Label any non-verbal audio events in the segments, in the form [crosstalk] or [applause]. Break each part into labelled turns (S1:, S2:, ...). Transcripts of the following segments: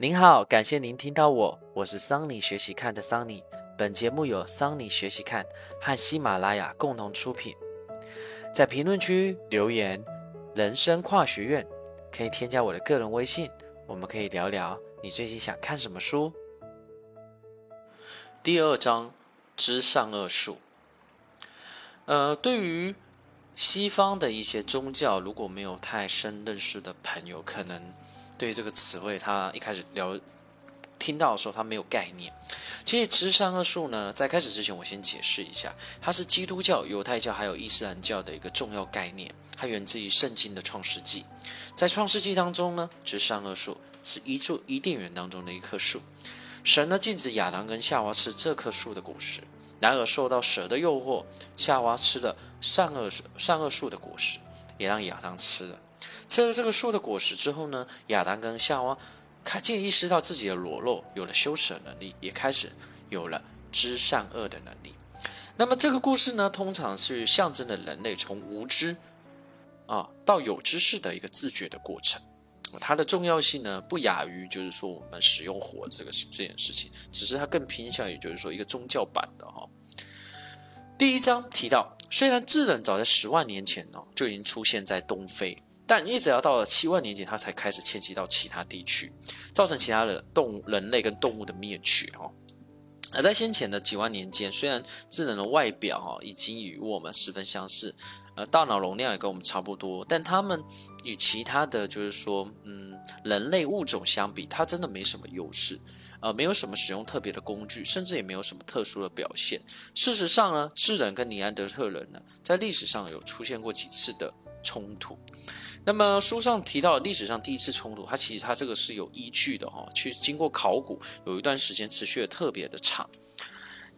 S1: 您好，感谢您听到我，我是桑尼学习看的桑尼。本节目由桑尼学习看和喜马拉雅共同出品。在评论区留言“人生跨学院”，可以添加我的个人微信，我们可以聊聊你最近想看什么书。第二章知善恶术。呃，对于西方的一些宗教，如果没有太深认识的朋友，可能。对于这个词汇，他一开始聊听到的时候，他没有概念。其实知善恶术呢，在开始之前，我先解释一下，它是基督教、犹太教还有伊斯兰教的一个重要概念。它源自于圣经的创世纪。在创世纪当中呢，知善恶术是一处伊甸园当中的一棵树。神呢禁止亚当跟夏娃吃这棵树的果实，然而受到蛇的诱惑，夏娃吃了善恶善恶树的果实，也让亚当吃了。吃了这个树的果实之后呢，亚当跟夏娃开渐意识到自己的裸露，有了羞耻的能力，也开始有了知善恶的能力。那么这个故事呢，通常是象征了人类从无知啊到有知识的一个自觉的过程。它的重要性呢，不亚于就是说我们使用火这个这件事情，只是它更偏向于就是说一个宗教版的哈。第一章提到，虽然智人早在十万年前呢就已经出现在东非。但一直要到了七万年前，它才开始迁徙到其他地区，造成其他的动物、人类跟动物的灭绝哦。而在先前的几万年间，虽然智能的外表哈已经与我们十分相似，呃，大脑容量也跟我们差不多，但它们与其他的就是说，嗯，人类物种相比，它真的没什么优势，呃，没有什么使用特别的工具，甚至也没有什么特殊的表现。事实上呢，智人跟尼安德特人呢，在历史上有出现过几次的冲突。那么书上提到历史上第一次冲突，它其实它这个是有依据的哈，去经过考古，有一段时间持续的特别的长。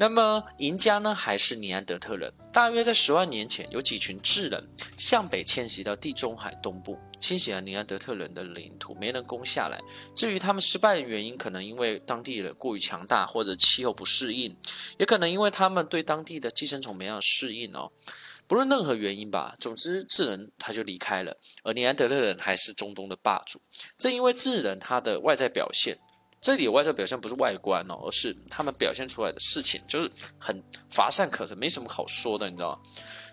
S1: 那么赢家呢还是尼安德特人，大约在十万年前，有几群智人向北迁徙到地中海东部，侵袭了尼安德特人的领土，没能攻下来。至于他们失败的原因，可能因为当地人过于强大，或者气候不适应，也可能因为他们对当地的寄生虫没有适应哦。不论任何原因吧，总之智人他就离开了，而尼安德特人还是中东的霸主。正因为智人他的外在表现，这里外在表现不是外观哦，而是他们表现出来的事情就是很乏善可陈，没什么好说的，你知道吗？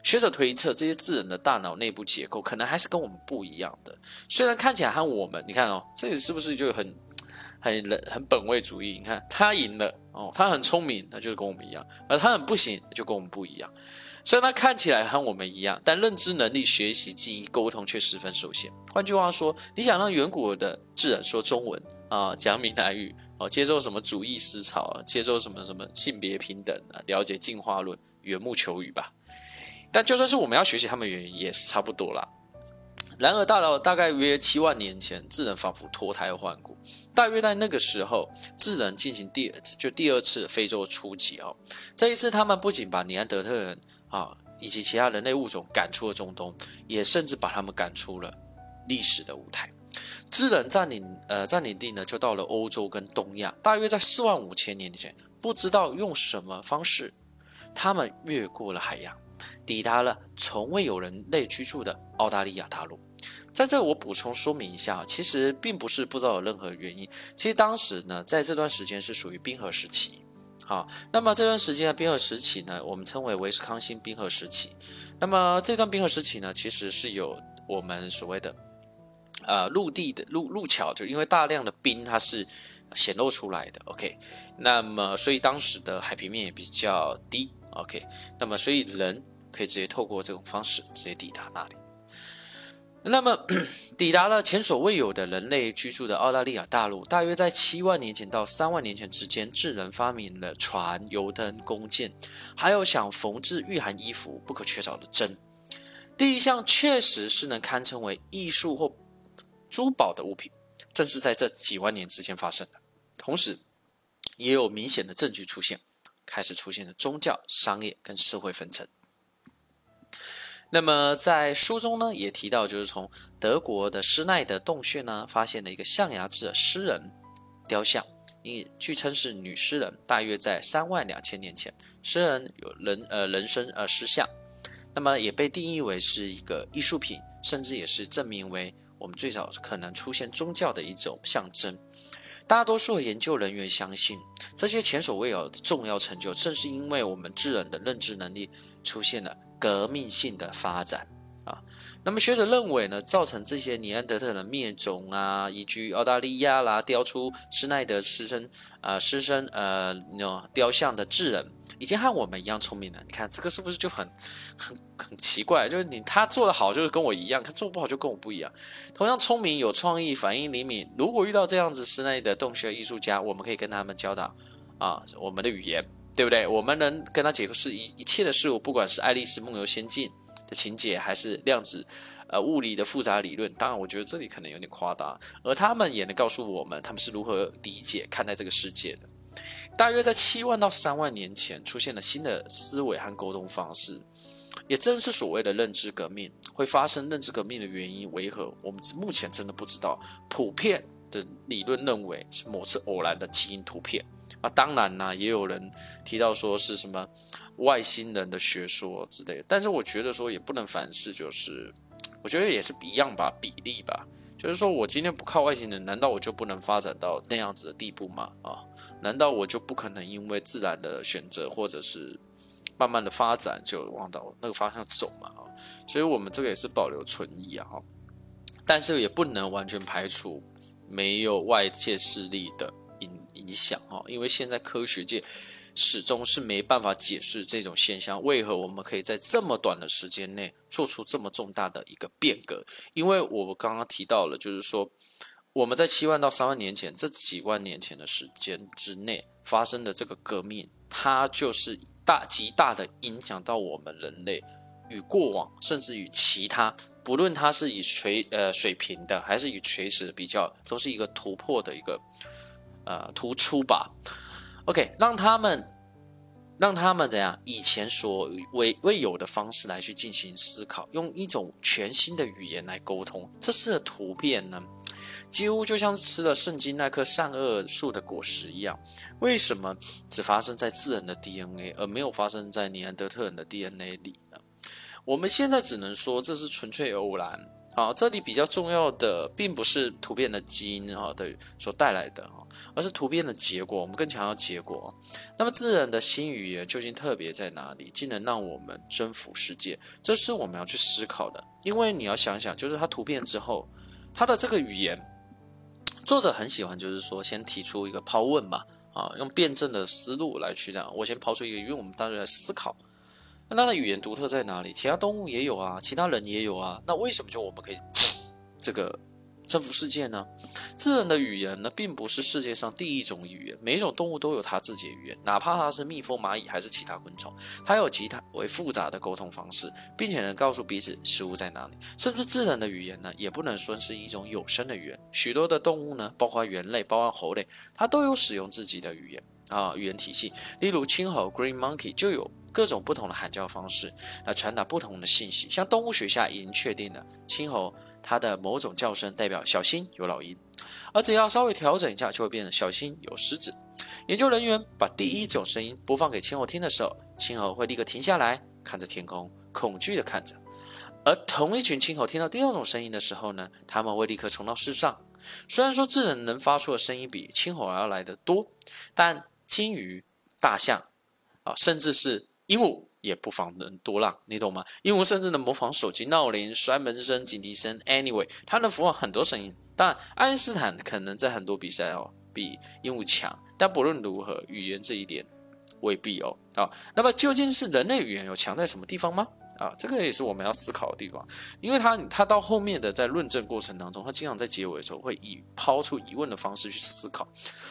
S1: 学者推测，这些智人的大脑内部结构可能还是跟我们不一样的。虽然看起来和我们，你看哦，这里是不是就很很很本位主义？你看他赢了哦，他很聪明，那就是跟我们一样；而他很不行，就跟我们不一样。虽然他看起来和我们一样，但认知能力、学习、记忆、沟通却十分受限。换句话说，你想让远古的智人说中文啊，讲闽南语哦，接受什么主义思潮啊，接受什么什么性别平等啊，了解进化论，缘木求鱼吧。但就算是我们要学习他们原因，也是差不多啦。然而，大到大概约七万年前，智人仿佛脱胎换骨。大约在那个时候，智人进行第二次就第二次非洲初级哦。这一次，他们不仅把尼安德特人啊以及其他人类物种赶出了中东，也甚至把他们赶出了历史的舞台。智人占领呃占领地呢，就到了欧洲跟东亚。大约在四万五千年前，不知道用什么方式，他们越过了海洋，抵达了从未有人类居住的澳大利亚大陆。在这，我补充说明一下，其实并不是不知道有任何原因。其实当时呢，在这段时间是属于冰河时期。好，那么这段时间的冰河时期呢，我们称为维斯康星冰河时期。那么这段冰河时期呢，其实是有我们所谓的呃陆地的路路桥，就因为大量的冰它是显露出来的。OK，那么所以当时的海平面也比较低。OK，那么所以人可以直接透过这种方式直接抵达那里。那么，[coughs] 抵达了前所未有的人类居住的澳大利亚大陆，大约在七万年前到三万年前之间，智人发明了船、油灯、弓箭，还有想缝制御寒衣服不可缺少的针。第一项确实是能堪称为艺术或珠宝的物品，正是在这几万年之间发生的。同时，也有明显的证据出现，开始出现了宗教、商业跟社会分层。那么在书中呢，也提到，就是从德国的施耐德洞穴呢，发现了一个象牙制的诗人雕像，因据称是女诗人，大约在三万两千年前，诗人有人呃人身呃诗像，那么也被定义为是一个艺术品，甚至也是证明为我们最早可能出现宗教的一种象征。大多数的研究人员相信，这些前所未有的重要成就，正是因为我们智人的认知能力出现了革命性的发展啊。那么学者认为呢，造成这些尼安德特人灭种啊，移居澳大利亚啦，雕出施耐德狮身呃狮身呃那雕像的智人。已经和我们一样聪明了，你看这个是不是就很 [laughs] 很很奇怪？就是你他做的好，就是跟我一样；他做不好，就跟我不一样。同样聪明、有创意、反应灵敏。如果遇到这样子施耐德洞穴艺术家，我们可以跟他们教导啊，我们的语言，对不对？我们能跟他解释一一切的事物，不管是《爱丽丝梦游仙境》的情节，还是量子呃物理的复杂理论。当然，我觉得这里可能有点夸大，而他们也能告诉我们，他们是如何理解、看待这个世界的。大约在七万到三万年前，出现了新的思维和沟通方式，也正是所谓的认知革命会发生。认知革命的原因为何？我们目前真的不知道。普遍的理论认为是某次偶然的基因突变啊，当然呢，也有人提到说是什么外星人的学说之类的。但是我觉得说也不能凡事就是，我觉得也是一样吧，比例吧。就是说我今天不靠外星人，难道我就不能发展到那样子的地步吗？啊？难道我就不可能因为自然的选择，或者是慢慢的发展，就往到那个方向走嘛？啊，所以我们这个也是保留存疑啊，但是也不能完全排除没有外界势力的影影响啊，因为现在科学界始终是没办法解释这种现象，为何我们可以在这么短的时间内做出这么重大的一个变革？因为我刚刚提到了，就是说。我们在七万到三万年前这几万年前的时间之内发生的这个革命，它就是大极大的影响到我们人类与过往，甚至与其他，不论它是以垂呃水平的还是以垂直的比较，都是一个突破的一个呃突出吧。OK，让他们让他们怎样以前所未未有的方式来去进行思考，用一种全新的语言来沟通，这是图片呢？几乎就像吃了圣经那棵善恶树的果实一样，为什么只发生在智人的 DNA，而没有发生在尼安德特人的 DNA 里呢？我们现在只能说这是纯粹偶然。好，这里比较重要的并不是突变的基因哈的所带来的哈，而是突变的结果。我们更强调结果。那么自然的新语言究竟特别在哪里，竟能让我们征服世界？这是我们要去思考的。因为你要想想，就是它突变之后，它的这个语言。作者很喜欢，就是说先提出一个抛问嘛，啊，用辩证的思路来去这样，我先抛出一个，因为我们当然在思考，那它的语言独特在哪里？其他动物也有啊，其他人也有啊，那为什么就我们可以 [sniffs] 这个？征服世界呢？智人的语言呢，并不是世界上第一种语言。每一种动物都有它自己的语言，哪怕它是蜜蜂、蚂蚁还是其他昆虫，它有其他为复杂的沟通方式，并且能告诉彼此食物在哪里。甚至智人的语言呢，也不能说是一种有声的语言。许多的动物呢，包括猿类、包括猴类，它都有使用自己的语言啊，语言体系。例如青猴 （Green Monkey） 就有各种不同的喊叫方式来传达不同的信息。像动物学家已经确定了青猴。它的某种叫声代表小心有老鹰，而只要稍微调整一下，就会变成小心有狮子。研究人员把第一种声音播放给青猴听的时候，青猴会立刻停下来，看着天空，恐惧地看着；而同一群青猴听到第二种声音的时候呢，他们会立刻冲到世上。虽然说智人能发出的声音比青猴要来的多，但金鱼、大象啊，甚至是鹦鹉。也不妨能多浪，你懂吗？鹦鹉甚至能模仿手机闹铃、摔门声、警笛声。Anyway，它能模仿很多声音。当然，爱因斯坦可能在很多比赛哦比鹦鹉强，但不论如何，语言这一点未必哦。啊，那么究竟是人类语言有强在什么地方吗？啊，这个也是我们要思考的地方，因为他他到后面的在论证过程当中，他经常在结尾的时候会以抛出疑问的方式去思考，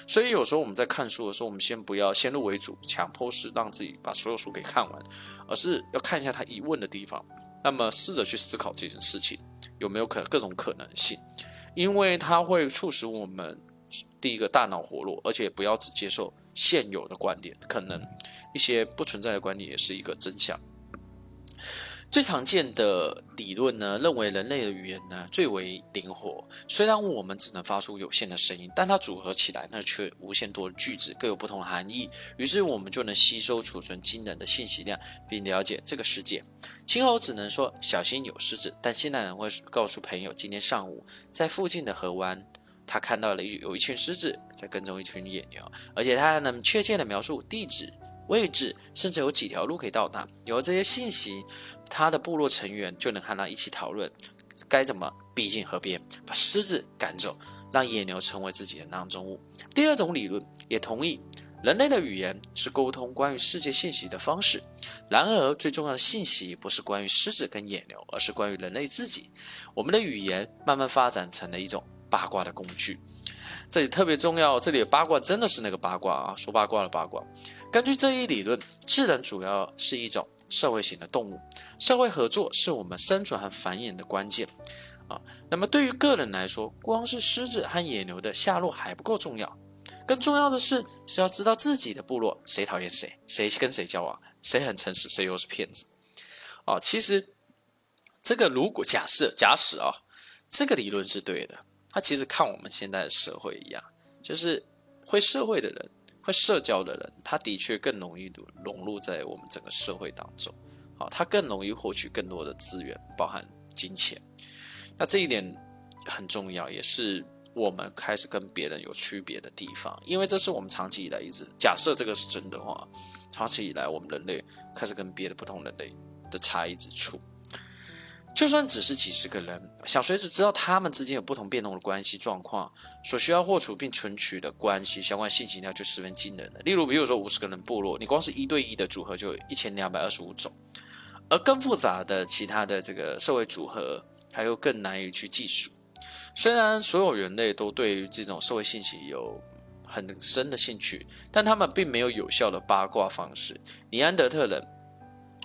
S1: 所以有时候我们在看书的时候，我们先不要先入为主，强迫式让自己把所有书给看完，而是要看一下他疑问的地方，那么试着去思考这件事情有没有可各种可能性，因为它会促使我们第一个大脑活络，而且不要只接受现有的观点，可能一些不存在的观点也是一个真相。最常见的理论呢，认为人类的语言呢最为灵活。虽然我们只能发出有限的声音，但它组合起来呢却无限多的句子，各有不同含义。于是我们就能吸收、储存惊人的信息量，并了解这个世界。青猴只能说小心有狮子，但现代人会告诉朋友，今天上午在附近的河湾他看到了有一群狮子在跟踪一群野牛，而且他还能确切的描述地址、位置，甚至有几条路可以到达。有了这些信息，他的部落成员就能和他一起讨论该怎么逼近河边，把狮子赶走，让野牛成为自己的囊中物。第二种理论也同意，人类的语言是沟通关于世界信息的方式。然而，最重要的信息不是关于狮子跟野牛，而是关于人类自己。我们的语言慢慢发展成了一种八卦的工具。这里特别重要，这里的八卦真的是那个八卦啊，说八卦的八卦。根据这一理论，智人主要是一种社会型的动物，社会合作是我们生存和繁衍的关键啊。那么对于个人来说，光是狮子和野牛的下落还不够重要，更重要的是是要知道自己的部落谁讨厌谁，谁跟谁交往。谁很诚实，谁又是骗子？哦，其实这个如果假设假使啊，这个理论是对的，它其实看我们现在的社会一样，就是会社会的人，会社交的人，他的确更容易融入在我们整个社会当中，好，他更容易获取更多的资源，包含金钱。那这一点很重要，也是我们开始跟别人有区别的地方，因为这是我们长期以来一直假设这个是真的话。长期以来，我们人类开始跟别的不同人类的差异之处，就算只是几十个人，想随时知道他们之间有不同变动的关系状况，所需要获取并存取的关系相关信息量就十分惊人了。例如，比如说五十个人部落，你光是一对一的组合就有一千两百二十五种，而更复杂的其他的这个社会组合，还有更难以去计数。虽然所有人类都对于这种社会信息有。很深的兴趣，但他们并没有有效的八卦方式。尼安德特人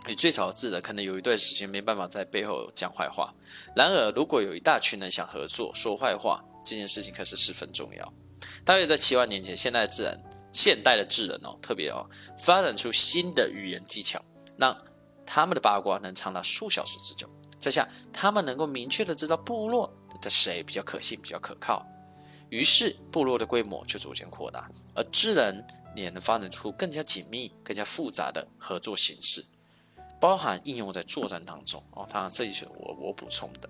S1: 与最早智人可能有一段时间没办法在背后讲坏话。然而，如果有一大群人想合作说坏话，这件事情可是十分重要。大约在七万年前，现代智人、现代的智人哦，特别哦，发展出新的语言技巧，让他们的八卦能长达数小时之久。这下，他们能够明确的知道部落的谁比较可信、比较可靠。于是，部落的规模就逐渐扩大，而智人也能发展出更加紧密、更加复杂的合作形式，包含应用在作战当中。哦，当然，这一些我我补充的。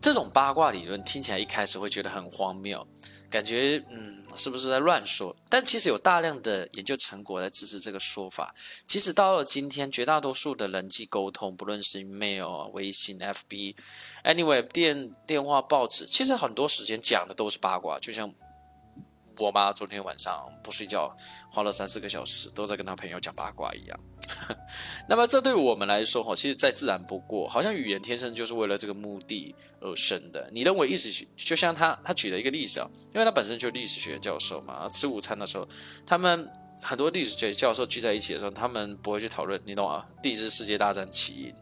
S1: 这种八卦理论听起来一开始会觉得很荒谬。感觉嗯，是不是在乱说？但其实有大量的研究成果来支持这个说法。即使到了今天，绝大多数的人际沟通，不论是 email、微信、FB，anyway，电电话、报纸，其实很多时间讲的都是八卦。就像我妈昨天晚上不睡觉，花了三四个小时，都在跟她朋友讲八卦一样。[laughs] 那么，这对我们来说，哈，其实再自然不过。好像语言天生就是为了这个目的而生的。你认为历史学，就像他他举了一个例子啊，因为他本身就历史学教授嘛，吃午餐的时候，他们很多历史学教授聚在一起的时候，他们不会去讨论，你懂啊？第一次世界大战起因。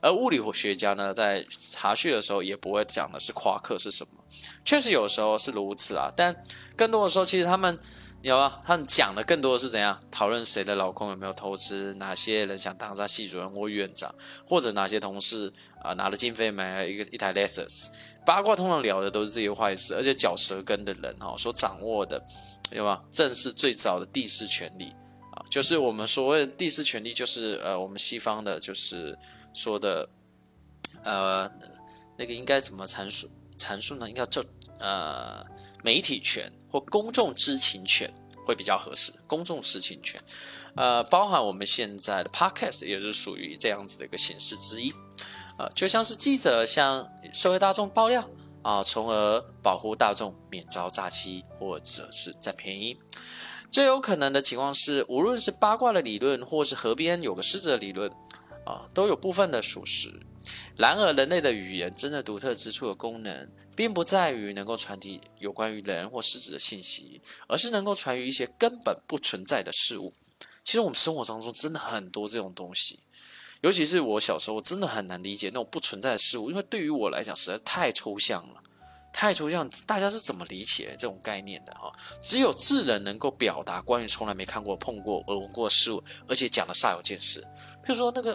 S1: 而物理学家呢，在查叙的时候，也不会讲的是夸克是什么。确实有时候是如此啊，但更多的时候，其实他们。有啊，他们讲的更多的是怎样讨论谁的老公有没有偷吃，哪些人想当上系主任或院长，或者哪些同事啊拿了经费买了一个一台 Lexus。八卦通常聊的都是这些坏事，而且嚼舌根的人哈所掌握的，有吗？正是最早的地势权利啊，就是我们所谓的地势权利，就是呃我们西方的，就是说的呃那个应该怎么阐述阐述呢？应该叫呃。媒体权或公众知情权会比较合适。公众知情权，呃，包含我们现在的 podcast 也是属于这样子的一个形式之一。呃，就像是记者向社会大众爆料啊，从而保护大众免遭诈欺或者是占便宜。最有可能的情况是，无论是八卦的理论，或是河边有个狮子的理论啊，都有部分的属实。然而，人类的语言真的独特之处的功能。并不在于能够传递有关于人或事实的信息，而是能够传于一些根本不存在的事物。其实我们生活当中真的很多这种东西，尤其是我小时候，真的很难理解那种不存在的事物，因为对于我来讲实在太抽象了，太抽象。大家是怎么理解这种概念的？哈，只有智人能够表达关于从来没看过、碰过、闻过的事物，而且讲的煞有介事。譬如说那个。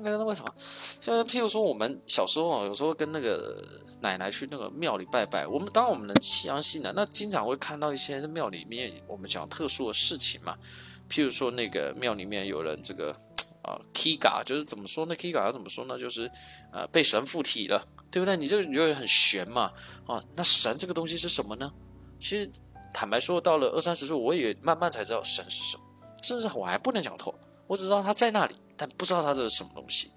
S1: 那那为什么？像譬如说，我们小时候啊有时候跟那个奶奶去那个庙里拜拜，我们当我们能相信的，那经常会看到一些庙里面我们讲特殊的事情嘛。譬如说，那个庙里面有人这个啊，Kiga，就是怎么说呢？Kiga 要怎么说呢？就是呃，被神附体了，对不对？你这你就很悬嘛，啊，那神这个东西是什么呢？其实坦白说，到了二三十岁，我也慢慢才知道神是什么，甚至我还不能讲透，我只知道他在那里，但不知道他这是什么东西，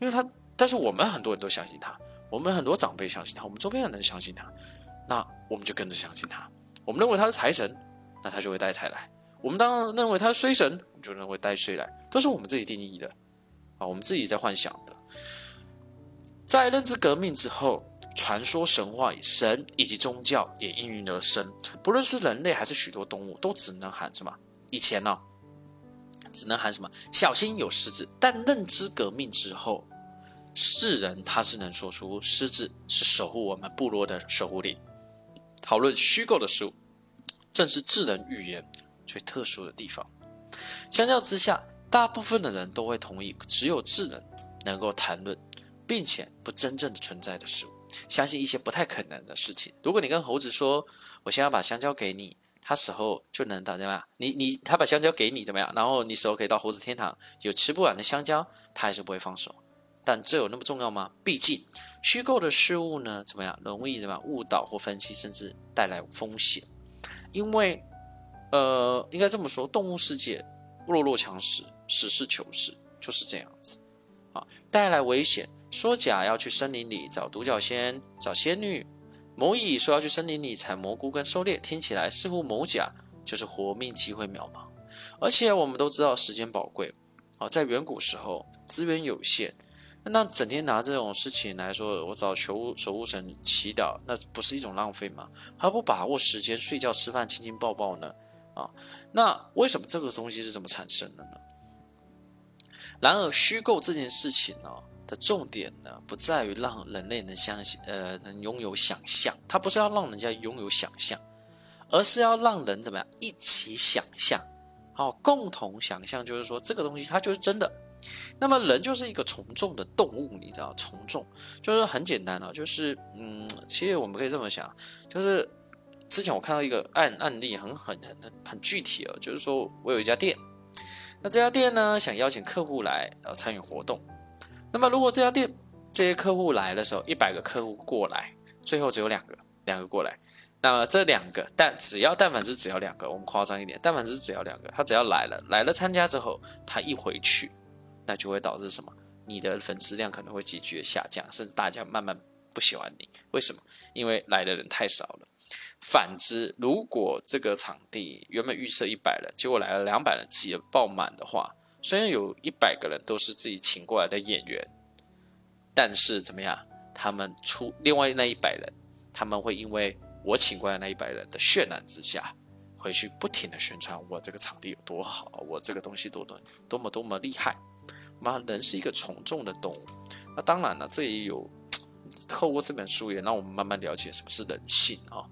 S1: 因为他，但是我们很多人都相信他，我们很多长辈相信他，我们周边的人相信他，那我们就跟着相信他。我们认为他是财神，那他就会带财来；我们当然认为他是衰神，我们就认为带衰来，都是我们自己定义的啊，我们自己在幻想的。在认知革命之后，传说、神话、神以及宗教也应运而生。不论是人类还是许多动物，都只能喊什么？以前呢，只能喊什么？小心有狮子。但认知革命之后，世人他是能说出狮子是守护我们部落的守护灵。讨论虚构的事物，正是智能语言最特殊的地方。相较之下，大部分的人都会同意，只有智能能够谈论。并且不真正的存在的事物，相信一些不太可能的事情。如果你跟猴子说：“我现在把香蕉给你，他死后就能到怎么样？你你他把香蕉给你怎么样？然后你死后可以到猴子天堂，有吃不完的香蕉，他还是不会放手。但这有那么重要吗？毕竟虚构的事物呢，怎么样容易怎么样误导或分析，甚至带来风险。因为呃，应该这么说，动物世界弱肉强食，实事求是就是这样子啊，带来危险。说甲要去森林里找独角仙、找仙女，某乙说要去森林里采蘑菇跟狩猎，听起来似乎某甲就是活命机会渺茫。而且我们都知道时间宝贵，啊，在远古时候资源有限，那整天拿这种事情来说，我找求守护神祈祷，那不是一种浪费吗？还不把握时间睡觉、吃饭、亲亲抱抱呢？啊，那为什么这个东西是怎么产生的呢？然而虚构这件事情呢？的重点呢，不在于让人类能相信，呃，能拥有想象，它不是要让人家拥有想象，而是要让人怎么样一起想象，好，共同想象，就是说这个东西它就是真的。那么人就是一个从众的动物，你知道，从众就是很简单啊，就是嗯，其实我们可以这么想，就是之前我看到一个案案例，很很很很具体啊，就是说我有一家店，那这家店呢想邀请客户来呃参与活动。那么，如果这家店这些客户来的时候，一百个客户过来，最后只有两个，两个过来，那么这两个，但只要但凡是只要两个，我们夸张一点，但凡是只要两个，他只要来了，来了参加之后，他一回去，那就会导致什么？你的粉丝量可能会急剧的下降，甚至大家慢慢不喜欢你。为什么？因为来的人太少了。反之，如果这个场地原本预设一百人，结果来了两百人，挤得爆满的话，虽然有一百个人都是自己请过来的演员，但是怎么样？他们出另外那一百人，他们会因为我请过来那一百人的渲染之下，回去不停的宣传我这个场地有多好，我这个东西多多多么多么厉害。妈，人是一个从众的动物。那当然了，这也有透过这本书也让我们慢慢了解什么是人性啊。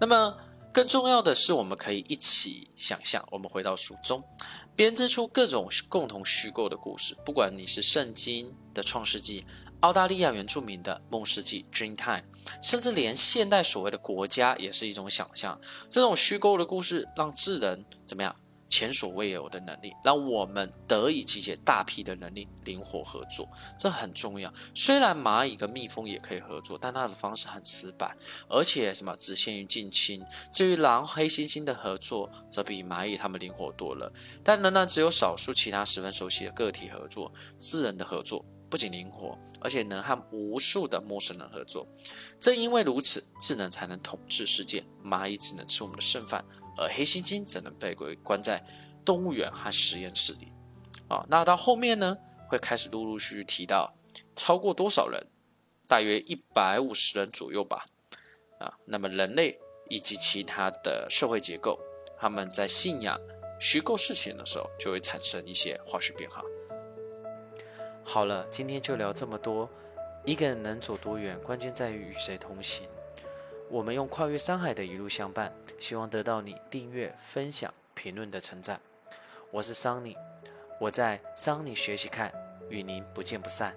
S1: 那么更重要的是，我们可以一起想象，我们回到书中。编织出各种共同虚构的故事，不管你是圣经的创世纪、澳大利亚原住民的梦世纪 （Dreamtime），甚至连现代所谓的国家也是一种想象。这种虚构的故事让智人怎么样？前所未有的能力，让我们得以集结大批的能力，灵活合作，这很重要。虽然蚂蚁跟蜜蜂也可以合作，但它的方式很死板，而且什么只限于近亲。至于狼、黑猩猩的合作，则比蚂蚁它们灵活多了。但仍然只有少数其他十分熟悉的个体合作。智人的合作不仅灵活，而且能和无数的陌生人合作。正因为如此，智能才能统治世界，蚂蚁只能吃我们的剩饭。而黑猩猩只能被归关在动物园和实验室里，啊，那到后面呢，会开始陆陆续续提到超过多少人，大约一百五十人左右吧，啊，那么人类以及其他的社会结构，他们在信仰虚构事情的时候，就会产生一些化学变化。好了，今天就聊这么多。一个人能走多远，关键在于与谁同行。我们用跨越山海的一路相伴，希望得到你订阅、分享、评论的称赞。我是桑尼，我在桑尼学习看，与您不见不散。